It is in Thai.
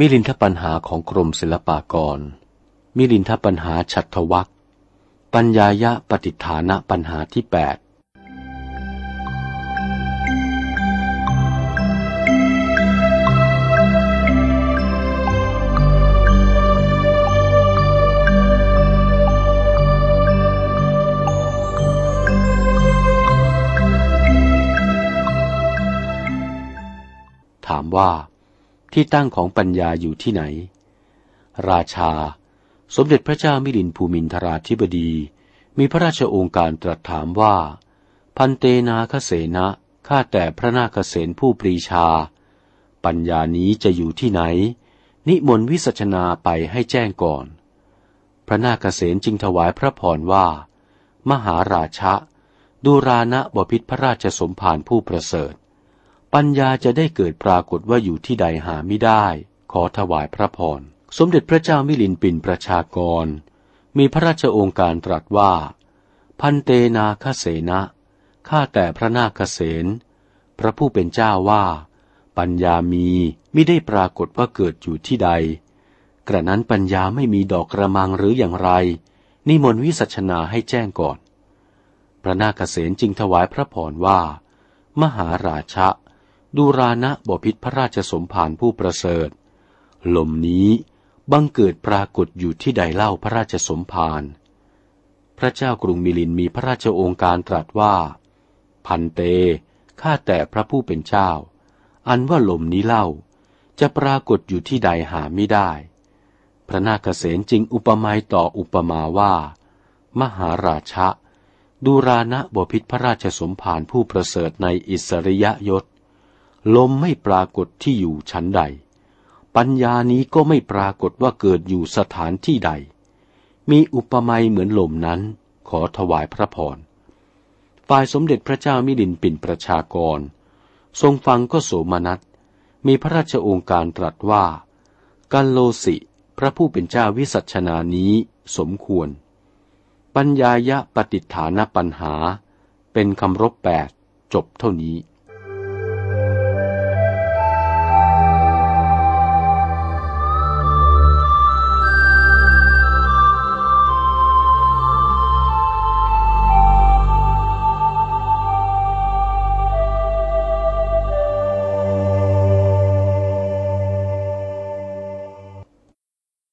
มิลินทปัญหาของกรมศิลปากร มิลินทปัญหาฉัตวักปัญญายะปฏิฐานะปัญหาที่แปดถามว่า ที่ตั้งของปัญญาอยู่ที่ไหน ราชา สมเด็จพระเจ้ามิลินภูมินทราธิบดี มีพระราชโองการตรัสถามว่า พันเตนาคเสนะข้าแต่พระนาคเสนผู้ปรีชา ปัญญานี้จะอยู่ที่ไหน นิมนต์วิสัชนาไปให้แจ้งก่อน พระนาคเสนจึงถวายพระพรว่า มหาราชะดูรานะบพิษพระราชสมภารผู้ประเสริฐ ปัญญาจะได้เกิดปรากฏว่าอยู่ที่ใดหาไม่ได้ ขอถวายพระพร สมเด็จพระเจ้ามิลินปินประชากร มีพระราชโองการตรัสว่า พันเตนาคเสนะข้าแต่พระนาคเสนพระผู้เป็นเจ้าว่า ปัญญามีไม่ได้ปรากฏว่าเกิดอยู่ที่ใด กระนั้นปัญญาไม่มีดอกกระมังหรืออย่างไร นิมนต์วิสัชนาให้แจ้งก่อน พระนาคเสนจึงถวายพระพรว่า มหาราชะ ดูรานะบพิษพระราชสมภารผู้ประเสริฐ ลมนี้บังเกิดปรากฏอยู่ที่ใดเล่าพระราชสมภารพระเจ้ากรุงมิลินมีพระราชโองการตรัสว่า พันเต ข้าแต่พระผู้เป็นเจ้า อันว่าลมนี้เล่า จะปรากฏอยู่ที่ใดหาไม่ได้ พระนาคเษนจึงอุปมาต่ออุปมาว่า มหาราชะดูรานะบพิษพระราชสมภารผู้ประเสริฐในอิสริยยศ ลมไม่ปรากฏที่อยู่ชั้นใด ปัญญานี้ก็ไม่ปรากฏว่าเกิดอยู่สถานที่ใด มีอุปมาเหมือนลมนั้น ขอถวายพระพร ฝ่ายสมเด็จพระเจ้ามิลินปินประชากร ทรงฟังก็โสมนัส มีพระราชโองการตรัสว่า กัลโลสิพระผู้เป็นเจ้าวิสัชนานี้สมควร ปัญญายะปฏิฐานปัญหา เป็นคำรบแปดจบเท่านี้